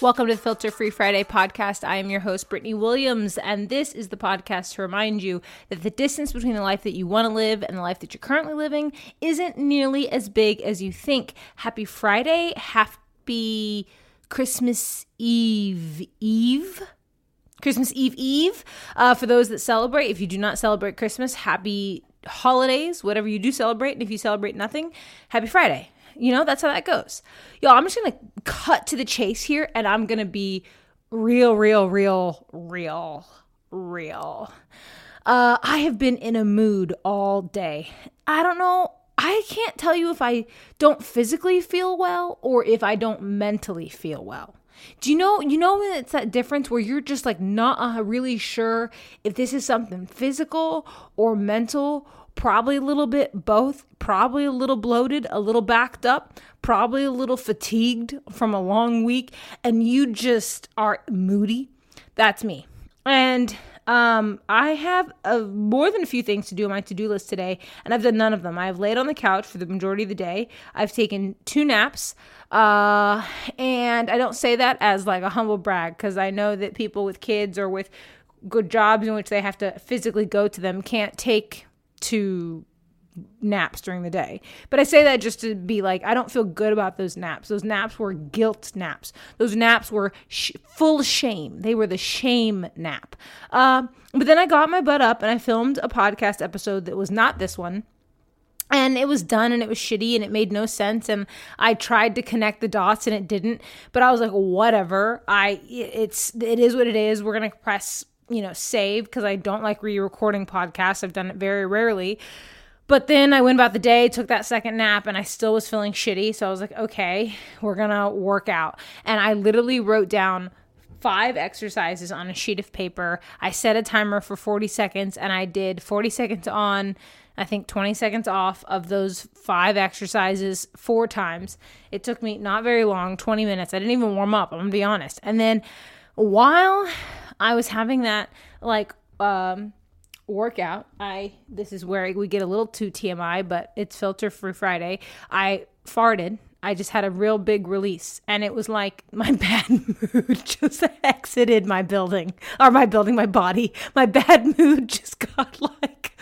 Welcome to the Filter Free Friday podcast. I am your host, Britany Williams, and this is the podcast to remind you that the distance between the life that you want to live and the life that you're currently living isn't nearly as big as you think. Happy Friday. Happy Christmas Eve. Eve? Christmas Eve Eve. Uh, for those that celebrate, if you do not celebrate Christmas, happy holidays, whatever you do celebrate. And if you celebrate nothing, happy Friday. You know, that's how that goes. Yo, I'm just gonna cut to the chase here and I'm gonna be real, real, real, real, real. Uh, I have been in a mood all day. I don't know. I can't tell you if I don't physically feel well or if I don't mentally feel well. Do you know you know when it's that difference where you're just like not uh, really sure if this is something physical or mental probably a little bit both, probably a little bloated, a little backed up, probably a little fatigued from a long week, and you just are moody. That's me. And um, I have a, more than a few things to do on my to do list today, and I've done none of them. I've laid on the couch for the majority of the day. I've taken two naps, uh, and I don't say that as like a humble brag because I know that people with kids or with good jobs in which they have to physically go to them can't take to naps during the day. But I say that just to be like, I don't feel good about those naps. Those naps were guilt naps. Those naps were sh- full shame. They were the shame nap. Uh, but then I got my butt up and I filmed a podcast episode that was not this one. And it was done and it was shitty and it made no sense. And I tried to connect the dots and it didn't. But I was like, whatever. I it's it is what it is. We're gonna press you know, save because I don't like re recording podcasts. I've done it very rarely. But then I went about the day, took that second nap, and I still was feeling shitty. So I was like, okay, we're going to work out. And I literally wrote down five exercises on a sheet of paper. I set a timer for 40 seconds, and I did 40 seconds on, I think 20 seconds off of those five exercises four times. It took me not very long, 20 minutes. I didn't even warm up, I'm going to be honest. And then while I was having that like um workout. I this is where we get a little too TMI, but it's filter free Friday. I farted. I just had a real big release and it was like my bad mood just exited my building or my building my body. My bad mood just got like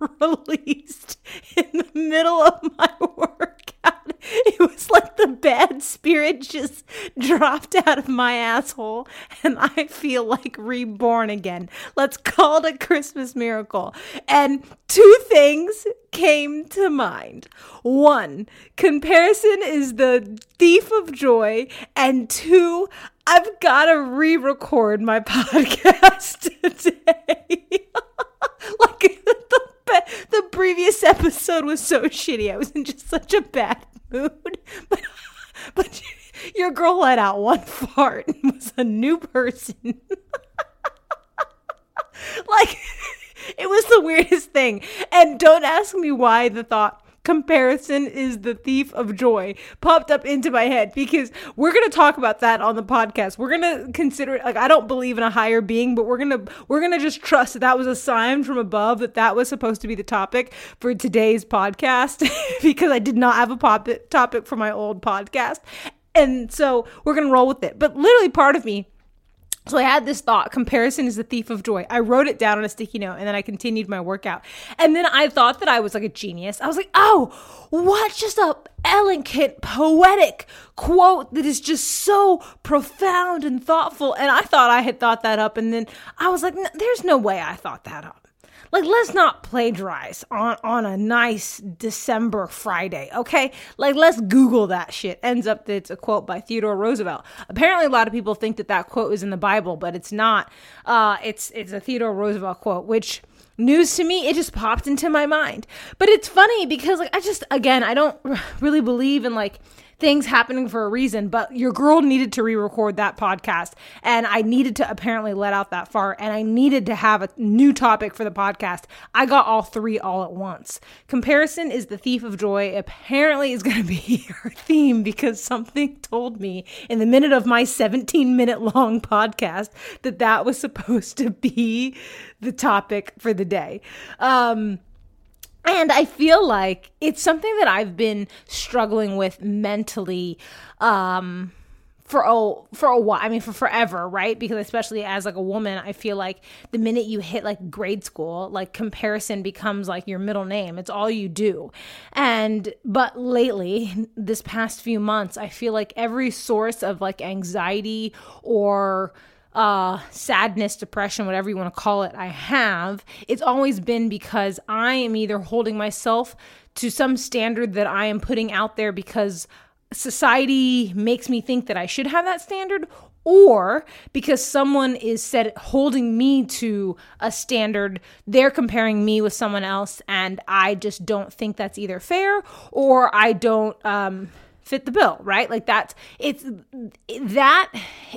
released in the middle of my workout. It was like the bad spirit just dropped out of my asshole and I feel like reborn again. Let's call it a Christmas miracle. And two things came to mind. One, comparison is the thief of joy. And two, I've got to re record my podcast today. like the the previous episode was so shitty. I was in just such a bad mood. But but your girl let out one fart and was a new person. like it was the weirdest thing. And don't ask me why the thought comparison is the thief of joy popped up into my head because we're going to talk about that on the podcast. We're going to consider it like I don't believe in a higher being, but we're going to we're going to just trust that that was a sign from above that that was supposed to be the topic for today's podcast because I did not have a pop- topic for my old podcast. And so we're going to roll with it. But literally part of me so I had this thought comparison is the thief of joy. I wrote it down on a sticky note and then I continued my workout. And then I thought that I was like a genius. I was like, oh, what just a elegant, poetic quote that is just so profound and thoughtful. And I thought I had thought that up. And then I was like, there's no way I thought that up. Like, let's not plagiarize on, on a nice December Friday, okay? Like, let's Google that shit. Ends up it's a quote by Theodore Roosevelt. Apparently, a lot of people think that that quote is in the Bible, but it's not. Uh, it's it's a Theodore Roosevelt quote, which news to me it just popped into my mind but it's funny because like i just again i don't really believe in like things happening for a reason, but your girl needed to re record that podcast. And I needed to apparently let out that fart. And I needed to have a new topic for the podcast. I got all three all at once. Comparison is the thief of joy. Apparently, is going to be our theme because something told me in the minute of my 17 minute long podcast that that was supposed to be the topic for the day. Um, and I feel like it's something that I've been struggling with mentally um, for oh for a while i mean for forever right? Because especially as like a woman i feel like the minute you hit like grade school like comparison becomes like your middle name. It's all you do. And but lately this past few months i feel like every source of like anxiety or uh, sadness, depression, whatever you want to call it, I have, it's always been because I am either holding myself to some standard that I am putting out there because society makes me think that I should have that standard or because someone is set holding me to a standard they're comparing me with someone else and I just don't think that's either fair or I don't um, fit the bill right? Like that's it's that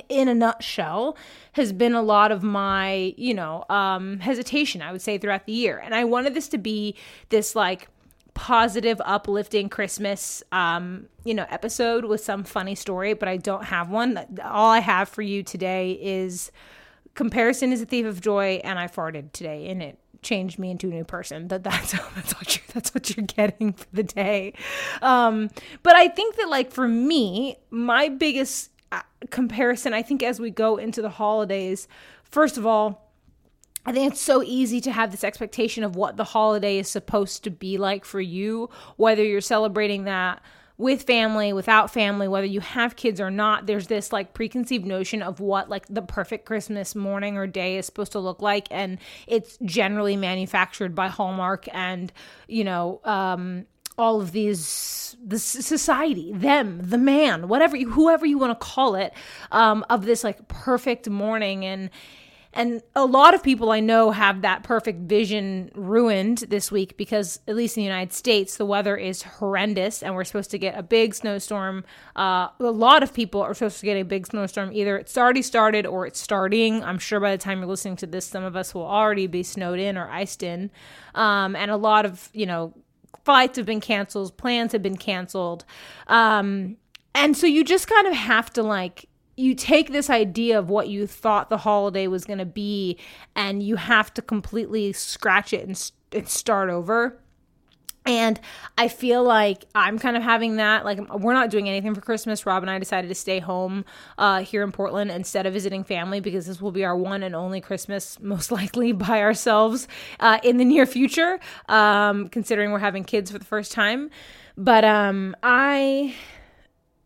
in a nutshell has been a lot of my you know um, hesitation I would say throughout the year. And I wanted this to be this like positive, uplifting Christmas, um, you know, episode with some funny story, but I don't have one. All I have for you today is comparison is a thief of joy, and I farted today, and it changed me into a new person. That that's that's what you that's what you're getting for the day. Um, but I think that like for me, my biggest uh, comparison, I think, as we go into the holidays, first of all I think it's so easy to have this expectation of what the holiday is supposed to be like for you, whether you're celebrating that with family, without family, whether you have kids or not. There's this like preconceived notion of what like the perfect Christmas morning or day is supposed to look like. And it's generally manufactured by Hallmark and, you know, um, all of these the society them the man whatever you whoever you want to call it um, of this like perfect morning and and a lot of people I know have that perfect vision ruined this week because, at least in the United States, the weather is horrendous and we're supposed to get a big snowstorm. Uh, a lot of people are supposed to get a big snowstorm. Either it's already started or it's starting. I'm sure by the time you're listening to this, some of us will already be snowed in or iced in. Um, and a lot of, you know, flights have been canceled, plans have been canceled. Um, and so you just kind of have to like you take this idea of what you thought the holiday was going to be and you have to completely scratch it and, and start over and I feel like I'm kind of having that. Like, we're not doing anything for Christmas. Rob and I decided to stay home uh, here in Portland instead of visiting family because this will be our one and only Christmas, most likely by ourselves uh, in the near future, um, considering we're having kids for the first time. But um, I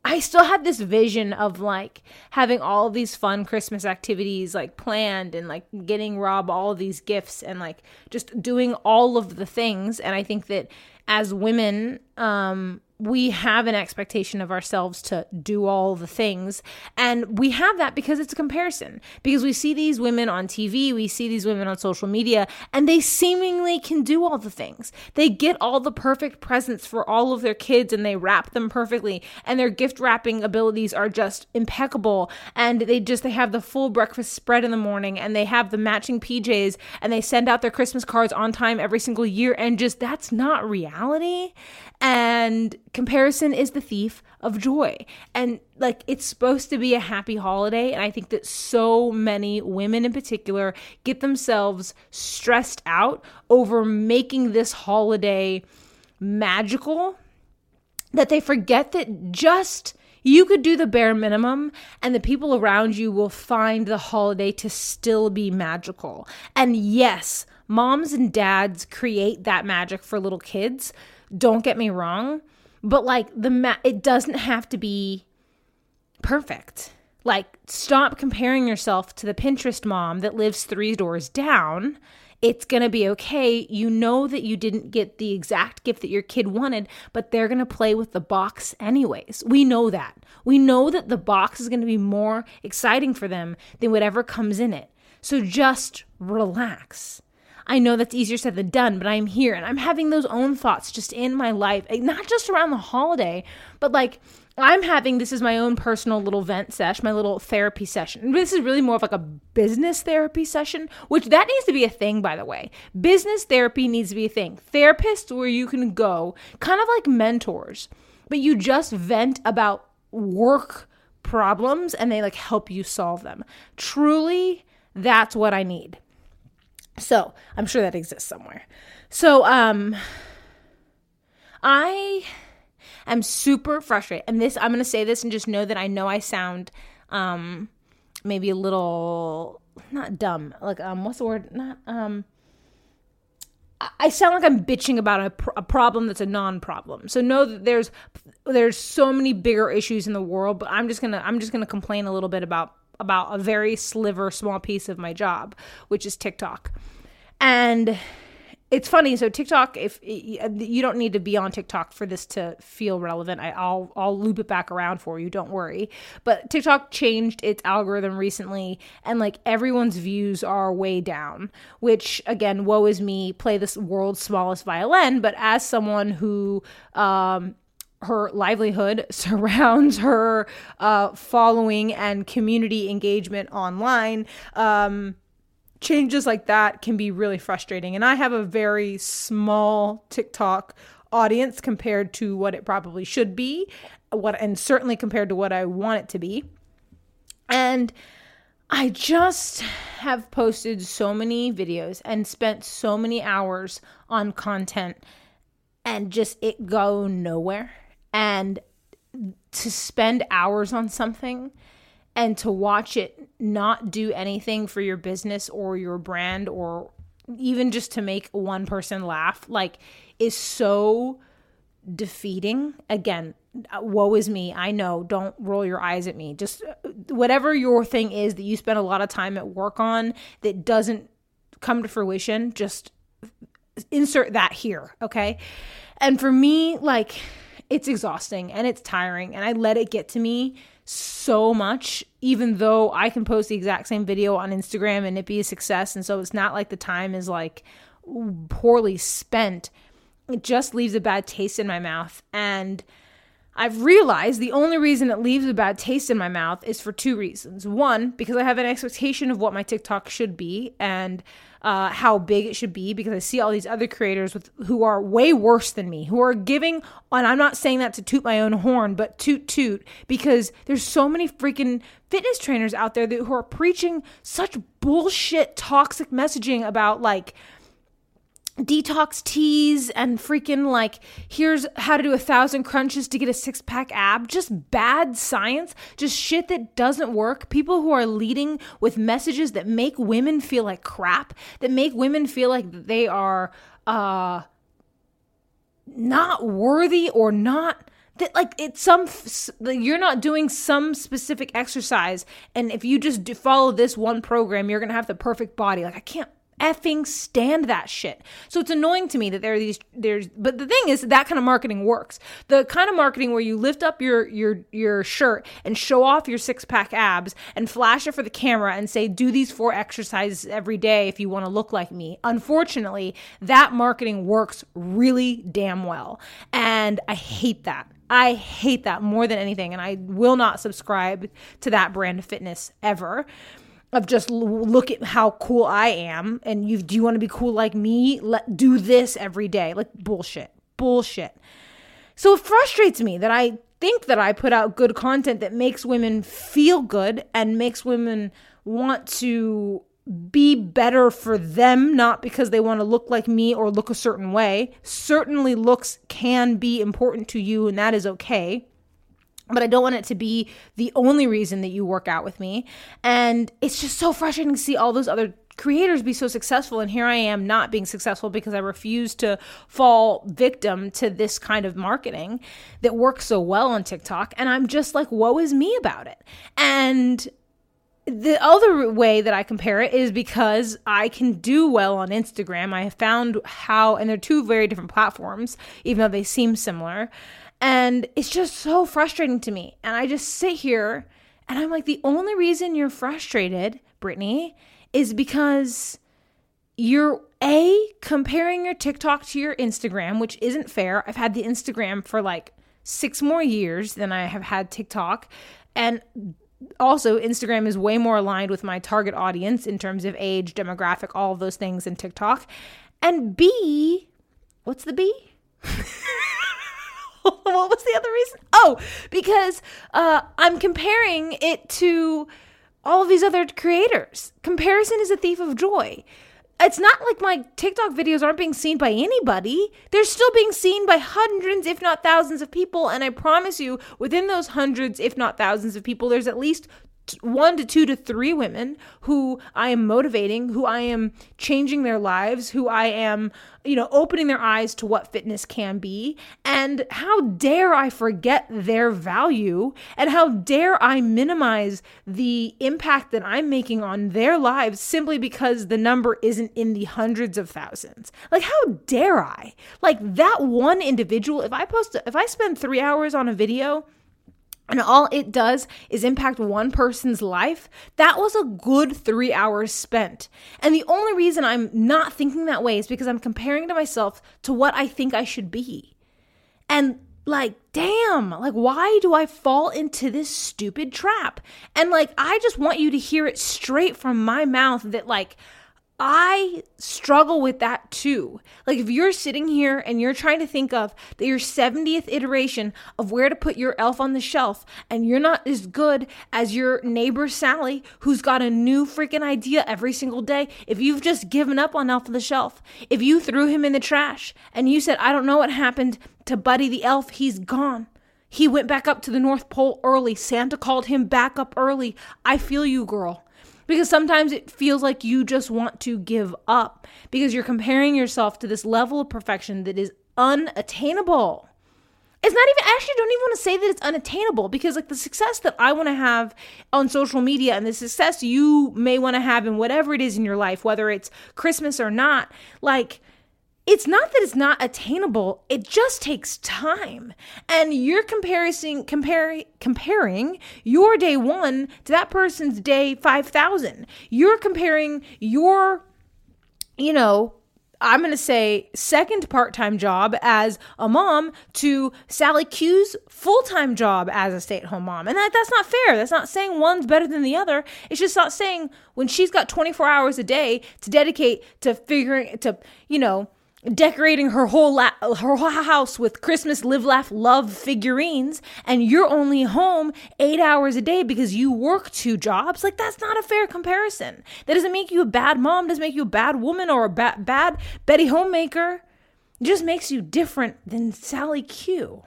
I still had this vision of like having all these fun Christmas activities like planned and like getting Rob all these gifts and like just doing all of the things. And I think that as women, um, we have an expectation of ourselves to do all the things. And we have that because it's a comparison. Because we see these women on TV, we see these women on social media, and they seemingly can do all the things. They get all the perfect presents for all of their kids and they wrap them perfectly. And their gift wrapping abilities are just impeccable. And they just they have the full breakfast spread in the morning and they have the matching PJs and they send out their Christmas cards on time every single year. And just that's not reality. And comparison is the thief of joy. And like it's supposed to be a happy holiday. And I think that so many women in particular get themselves stressed out over making this holiday magical that they forget that just you could do the bare minimum and the people around you will find the holiday to still be magical. And yes, moms and dads create that magic for little kids don't get me wrong, but like the ma- it doesn't have to be perfect. Like stop comparing yourself to the Pinterest mom that lives 3 doors down. It's going to be okay. You know that you didn't get the exact gift that your kid wanted, but they're going to play with the box anyways. We know that. We know that the box is going to be more exciting for them than whatever comes in it. So just relax. I know that's easier said than done, but I'm here and I'm having those own thoughts just in my life, eh, not just around the holiday, but like I'm having this is my own personal little vent sesh, my little therapy session. This is really more of like a business therapy session, which that needs to be a thing, by the way. Business therapy needs to be a thing. Therapists where you can go, kind of like mentors, but you just vent about work problems and they like help you solve them. Truly, that's what I need. So I'm sure that exists somewhere. So um I am super frustrated. And this, I'm to say this and just know that I know I sound um, maybe a little, not dumb, like, um, what's the word? Not, um, I sound like I'm bitching about a, pr- a problem that's a non-problem. So know that there's there's so many bigger issues in the world, but I'm just gonna I'm just gonna complain a little bit about about a very sliver small piece of my job, which is TikTok. And it's funny. So TikTok, if you don't need to be on TikTok for this to feel relevant, I, will I'll loop it back around for you. Don't worry. But TikTok changed its algorithm recently, and like everyone's views are way down. Which again, woe is me. Play this world's smallest violin, but as someone who um, her livelihood surrounds her uh, following and community engagement online. Um, changes like that can be really frustrating. And I have a very small TikTok audience compared to what it probably should be, what and certainly compared to what I want it to be. And I just have posted so many videos and spent so many hours on content and just it go nowhere. And to spend hours on something and to watch it not do anything for your business or your brand or even just to make one person laugh like is so defeating. Again woe is me. I know. Don't roll your eyes at me. Just whatever your thing is that you spend a lot of time at work on that doesn't come to fruition just insert that here okay? And for me like it's exhausting and it's tiring and i let it get to me so much, even though I can post the exact same video on Instagram and it be a success. And so it's not like the time is like poorly spent. It just leaves a bad taste in my mouth. And I've realized the only reason it leaves a bad taste in my mouth is for two reasons. One, because I have an expectation of what my TikTok should be and uh, how big it should be because I see all these other creators with who are way worse than me, who are giving, and I'm not saying that to toot my own horn, but toot toot because there's so many freaking fitness trainers out there that, who are preaching such bullshit, toxic messaging about like, detox teas and freaking like here's how to do a thousand crunches to get a six pack ab. Just bad science. Just shit that doesn't work. People who are leading with messages that make women feel like crap that make women feel like they are uh not worthy or not that like it's some you're not doing some specific exercise. And if you just follow this one program you're gonna have the perfect body. Like i can't effing stand that shit. So it's annoying to me that there are these there's but the thing is that kind of marketing works. The kind of marketing where you lift up your your your shirt and show off your six-pack abs and flash it for the camera and say do these four exercises every day if you want to look like me. Unfortunately, that marketing works really damn well. And I hate that. I hate that more than anything and I will not subscribe to that brand of fitness ever of just look at how cool I am and you do you want to be cool like me? Let do this every day. Like bullshit. Bullshit. So it frustrates me that I think that I put out good content that makes women feel good and makes women want to be better for them, not because they want to look like me or look a certain way. Certainly, looks can be important to you, and that is okay but I don't want it to be the only reason that you work out with me. And it's just so frustrating to see all those other creators be so successful and here I am not being successful because I refuse to fall victim to this kind of marketing that works so well on TikTok and I'm just like woe is me about it. And the other way that I compare it is because I can do well on Instagram. I have found how and they're two very different platforms even though they seem similar. And it's just so frustrating to me. And I just sit here and I'm like, the only reason you're frustrated, Britany, is because you're A, comparing your TikTok to your Instagram, which isn't fair. I've had the Instagram for like six more years than I have had TikTok. And also, Instagram is way more aligned with my target audience in terms of age, demographic, all of those things than TikTok. And B, what's the B? what was the other reason? Oh, because uh, I'm comparing it to all of these other creators. Comparison is a thief of joy. it's not like my TikTok videos aren't being seen by anybody. They're still being seen by hundreds, if not thousands of people. And I promise you, within those hundreds, if not thousands of people, there's at least one to two to three women who I am motivating, who I am changing their lives, who I am, you know, opening their eyes to what fitness can be. And how dare I forget their value? And how dare I minimize the impact that I'm making on their lives simply because the number isn't in the hundreds of thousands? Like, how dare I? Like, that one individual, if I post, if I spend three hours on a video, and all it does is impact one person's life, that was a good three hours spent. And the only reason I'm not thinking that way is because I'm comparing to myself to what I think I should be. And like, damn, like, why do I fall into this stupid trap? And like, I just want you to hear it straight from my mouth that, like, I struggle with that too. Like, if you're sitting here and you're trying to think of that your 70th iteration of where to put your elf on the shelf, and you're not as good as your neighbor Sally, who's got a new freaking idea every single day, if you've just given up on Elf on the Shelf, if you threw him in the trash and you said, I don't know what happened to Buddy the elf, he's gone. He went back up to the North Pole early. Santa called him back up early. I feel you, girl because sometimes it feels like you just want to give up because you're comparing yourself to this level of perfection that is unattainable. It's not even I actually don't even want to say that it's unattainable because like the success that I want to have on social media and the success you may want to have in whatever it is in your life, whether it's Christmas or not, like it's not that it's not attainable it just takes time and you're comparing comparing comparing your day 1 to that person's day 5000 you're comparing your you know I'm going to say second part-time job as a mom to Sally Q's full-time job as a stay-at-home mom. And that that's not fair. That's not saying one's better than the other. It's just not saying when she's got 24 hours a day to dedicate to figuring to, you know, decorating her whole la- her house with Christmas live laugh love figurines and you're only home 8 hours a day because you work two jobs? Like that's not a fair comparison. That doesn't make you a bad mom doesn't make you a bad woman or a ba- bad Betty homemaker. It just makes you different than Sally Q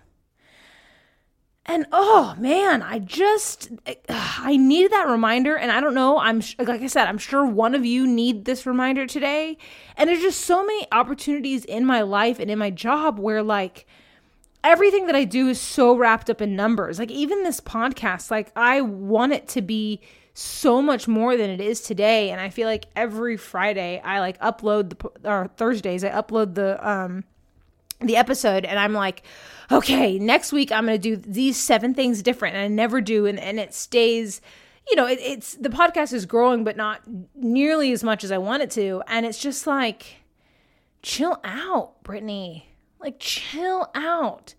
and oh man, I just I needed that reminder and I don't know, I'm like I said, I'm sure one of you need this reminder today. And there's just so many opportunities in my life and in my job where like everything that I do is so wrapped up in numbers. Like even this podcast, like I want it to be so much more than it is today and I feel like every Friday I like upload the or Thursdays I upload the um the episode and I'm like, okay, next week I'm going to do these seven things different. And I never do. And, and it stays, you know, it, it's the podcast is growing, but not nearly as much as I want it to. And it's just like, chill out, Britany. Like, chill out.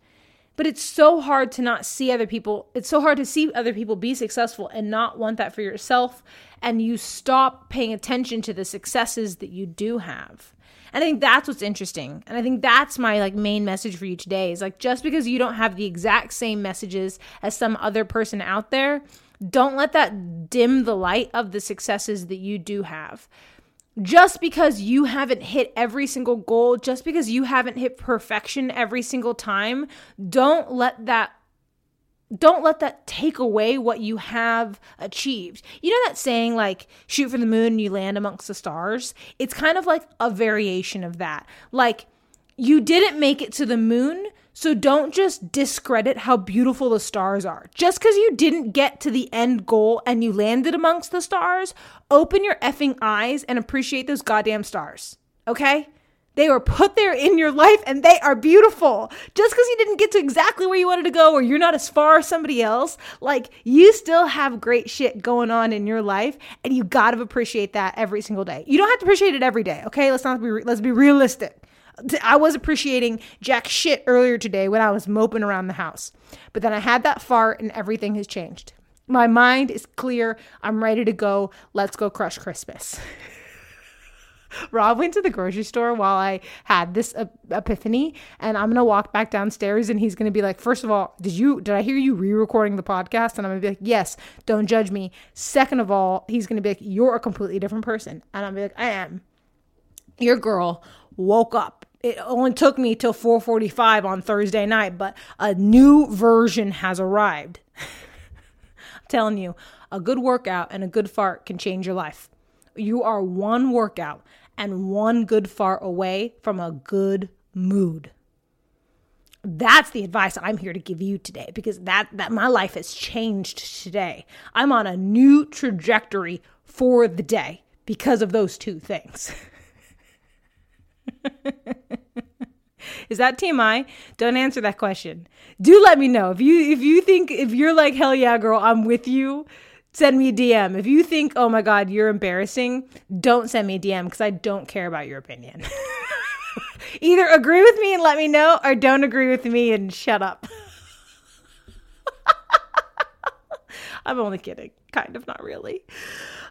But it's so hard to not see other people. It's so hard to see other people be successful and not want that for yourself. And you stop paying attention to the successes that you do have. And I think that's what's interesting. And I think that's my like main message for you today is like just because you don't have the exact same messages as some other person out there, don't let that dim the light of the successes that you do have. Just because you haven't hit every single goal, just because you haven't hit perfection every single time, don't let that don't let that take away what you have achieved. You know that saying, like, shoot for the moon and you land amongst the stars? It's kind of like a variation of that. Like, you didn't make it to the moon, so don't just discredit how beautiful the stars are. Just because you didn't get to the end goal and you landed amongst the stars, open your effing eyes and appreciate those goddamn stars. Okay? They were put there in your life and they are beautiful. Just because you didn't get to exactly where you wanted to go or you're not as far as somebody else, like you still have great shit going on in your life and you got to appreciate that every single day. You don't have to appreciate it every day, okay? Let's not be let's be realistic. I was appreciating jack shit earlier today when I was moping around the house. But then I had that fart and everything has changed. My mind is clear. I'm ready to go. Let's go crush Christmas. Rob went to the grocery store while I had this epiphany, and I'm gonna walk back downstairs, and he's gonna be like, first of all, did you did I hear you re-recording the podcast?" And I'm gonna be like, "Yes, don't judge me." Second of all, he's gonna be like, "You're a completely different person," and I'm gonna be like, "I am." your girl woke up. It only took me till 4:45 on Thursday night, but a new version has arrived. I'm telling you, a good workout and a good fart can change your life. You are one workout and one good fart away from a good mood. That's the advice I'm here to give you today because that that my life has changed today. I'm on a new trajectory for the day because of those two things. Is that TMI? Don't answer that question. Do let me know if you if you think if you're like hell yeah girl, I'm with you. Send me a DM. If you think, oh my god, you're embarrassing, don't send me a DM because I don't care about your opinion. Either agree with me and let me know, or don't agree with me and shut up. I'm only kidding. Kind of, not really.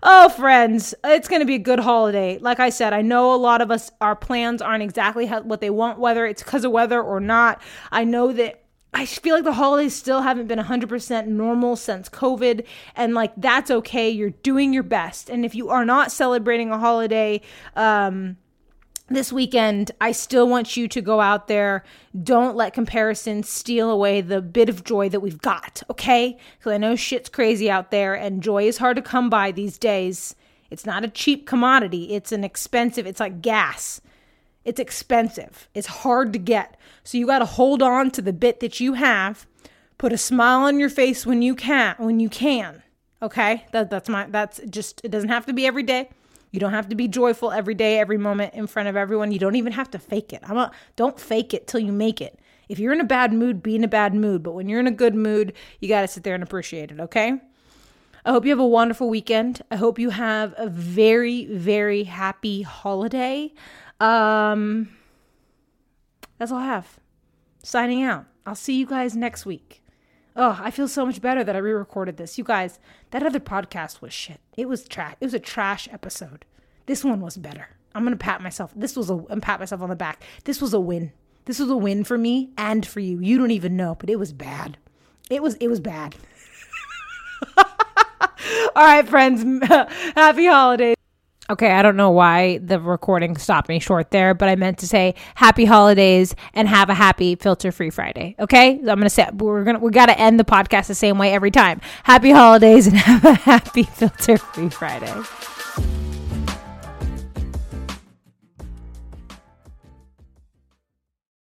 Oh, friends, it's going to be a good holiday. Like I said, I know a lot of us, our plans aren't exactly what they want, whether it's because of weather or not. I know that I feel like the holidays still haven't been 100% normal since COVID, and like that's okay. You're doing your best. And if you are not celebrating a holiday, um, this weekend, I still want you to go out there. Don't let comparison steal away the bit of joy that we've got, okay? Because I know shit's crazy out there and joy is hard to come by these days. It's not a cheap commodity, it's an expensive, it's like gas. It's expensive, it's hard to get. So you got to hold on to the bit that you have. Put a smile on your face when you can, when you can. Okay? That, that's my that's just it doesn't have to be every day you don't have to be joyful every day, every moment in front of everyone. You don't even have to fake it. I'm a, don't fake it till you make it. If you're in a bad mood, be in a bad mood. But when you're in a good mood, you got to sit there and appreciate it, okay? I hope you have a wonderful weekend. I hope you have a very, very happy holiday. Um, that's all I have. Signing out. I'll see you guys next week. Oh, I feel so much better that I re-recorded this. You guys, that other podcast was shit. It was trash. It was a trash episode. This one was better. I'm gonna pat myself. This was a I'm pat myself on the back. This was a win. This was a win for me and for you. You don't even know, but it was bad. It was it was bad. All right, friends. Happy holidays. Okay, I don't know why the recording stopped me short there, but I meant to say happy holidays and have a happy filter free Friday. Okay? I'm to say we're to we got to end the podcast the same way every time. Happy holidays and have a happy filter free Friday.